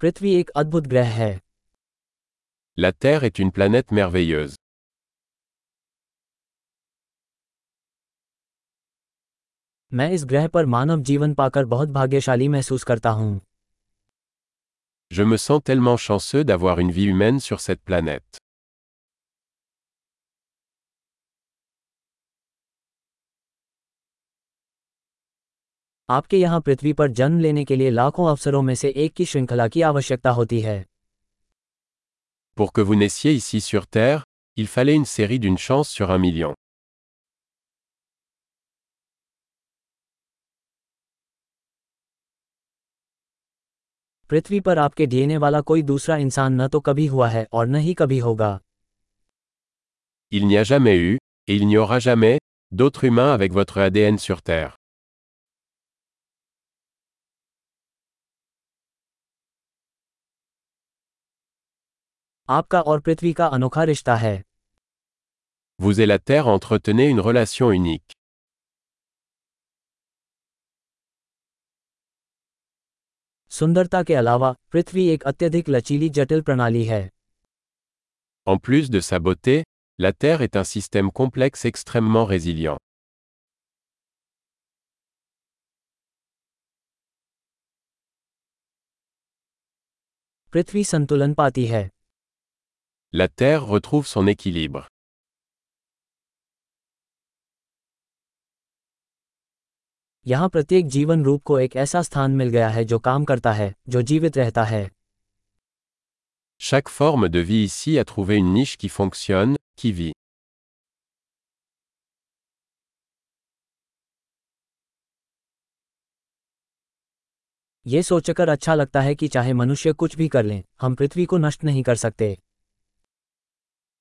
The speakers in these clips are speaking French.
पृथ्वी एक अद्भुत ग्रह है La Terre est une planète merveilleuse. मैं इस ग्रह पर मानव जीवन पाकर बहुत भाग्यशाली महसूस करता हूँ Je me sens tellement chanceux d'avoir une vie humaine sur cette planète. आपके यहाँ पृथ्वी पर जन्म लेने के लिए लाखों अवसरों में से एक की श्रृंखला की आवश्यकता होती है Pour que vous naissiez ici sur Terre, il fallait une série d'une chance sur un million. पृथ्वी पर आपके डीएनए वाला कोई दूसरा इंसान न तो कभी हुआ है और न ही कभी होगा Il n'y a jamais eu, et il n'y aura jamais, d'autres humains avec votre ADN sur Terre. आपका और पृथ्वी का अनोखा रिश्ता है Vous et la Terre entretenez une relation unique. सुंदरता के अलावा पृथ्वी एक अत्यधिक लचीली जटिल प्रणाली है En plus de sa beauté, la Terre est un système complexe extrêmement résilient. पृथ्वी संतुलन पाती है La Terre retrouve son équilibre. यहाँ प्रत्येक जीवन रूप को एक ऐसा स्थान मिल गया है जो काम करता है जो जीवित रहता है Chaque forme de vie ici a trouvé une niche qui fonctionne, qui vit. ये सोचकर अच्छा लगता है कि चाहे मनुष्य कुछ भी कर लें हम पृथ्वी को नष्ट नहीं कर सकते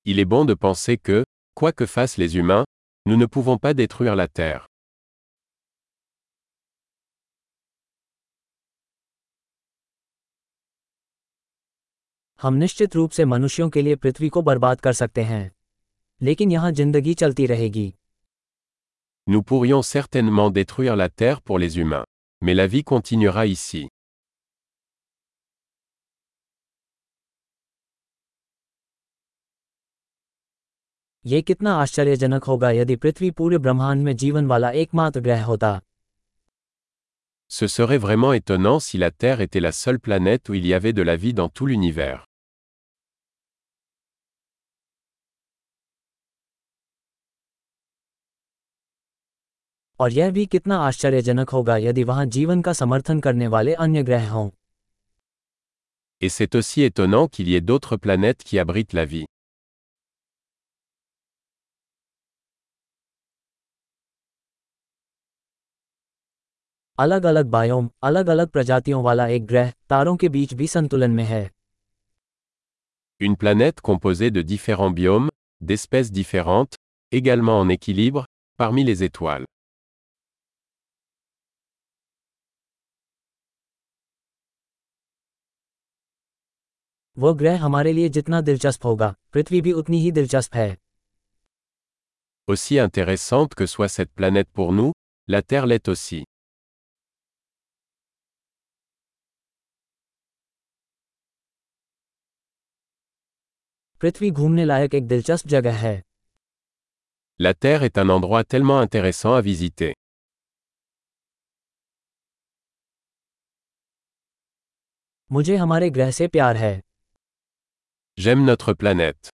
Il est bon de penser que, quoi que fassent les humains, nous ne pouvons pas détruire la Terre. हम निश्चित रूप से मनुष्यों के लिए पृथ्वी को बर्बाद कर सकते हैं लेकिन यहाँ जिंदगी चलती रहेगी Nous pourrions certainement détruire la Terre pour les humains. Mais la vie continuera ici. ये कितना आश्चर्यजनक होगा यदि पृथ्वी पूरे ब्रह्मांड में जीवन वाला एकमात्र ग्रह होता Ce serait vraiment étonnant si la Terre était la seule planète où il y avait de la vie dans tout l'univers. और यह भी कितना आश्चर्यजनक होगा यदि वहां जीवन का समर्थन करने वाले अन्य ग्रह हों Et c'est aussi étonnant qu'il y ait d'autres planètes qui abritent la vie. अलग अलग बायोम अलग अलग प्रजातियों वाला एक ग्रह तारों के बीच भी संतुलन में है Une planète composée de différents biomes, d'espèces différentes, également en équilibre, parmi les étoiles. वो ग्रह हमारे लिए जितना दिलचस्प होगा पृथ्वी भी उतनी ही दिलचस्प है Aussi intéressante que soit cette planète pour nous, la Terre l'est aussi. पृथ्वी घूमने लायक एक दिलचस्प जगह है La Terre est un endroit tellement intéressant à visiter. मुझे हमारे ग्रह से प्यार है J'aime notre planète.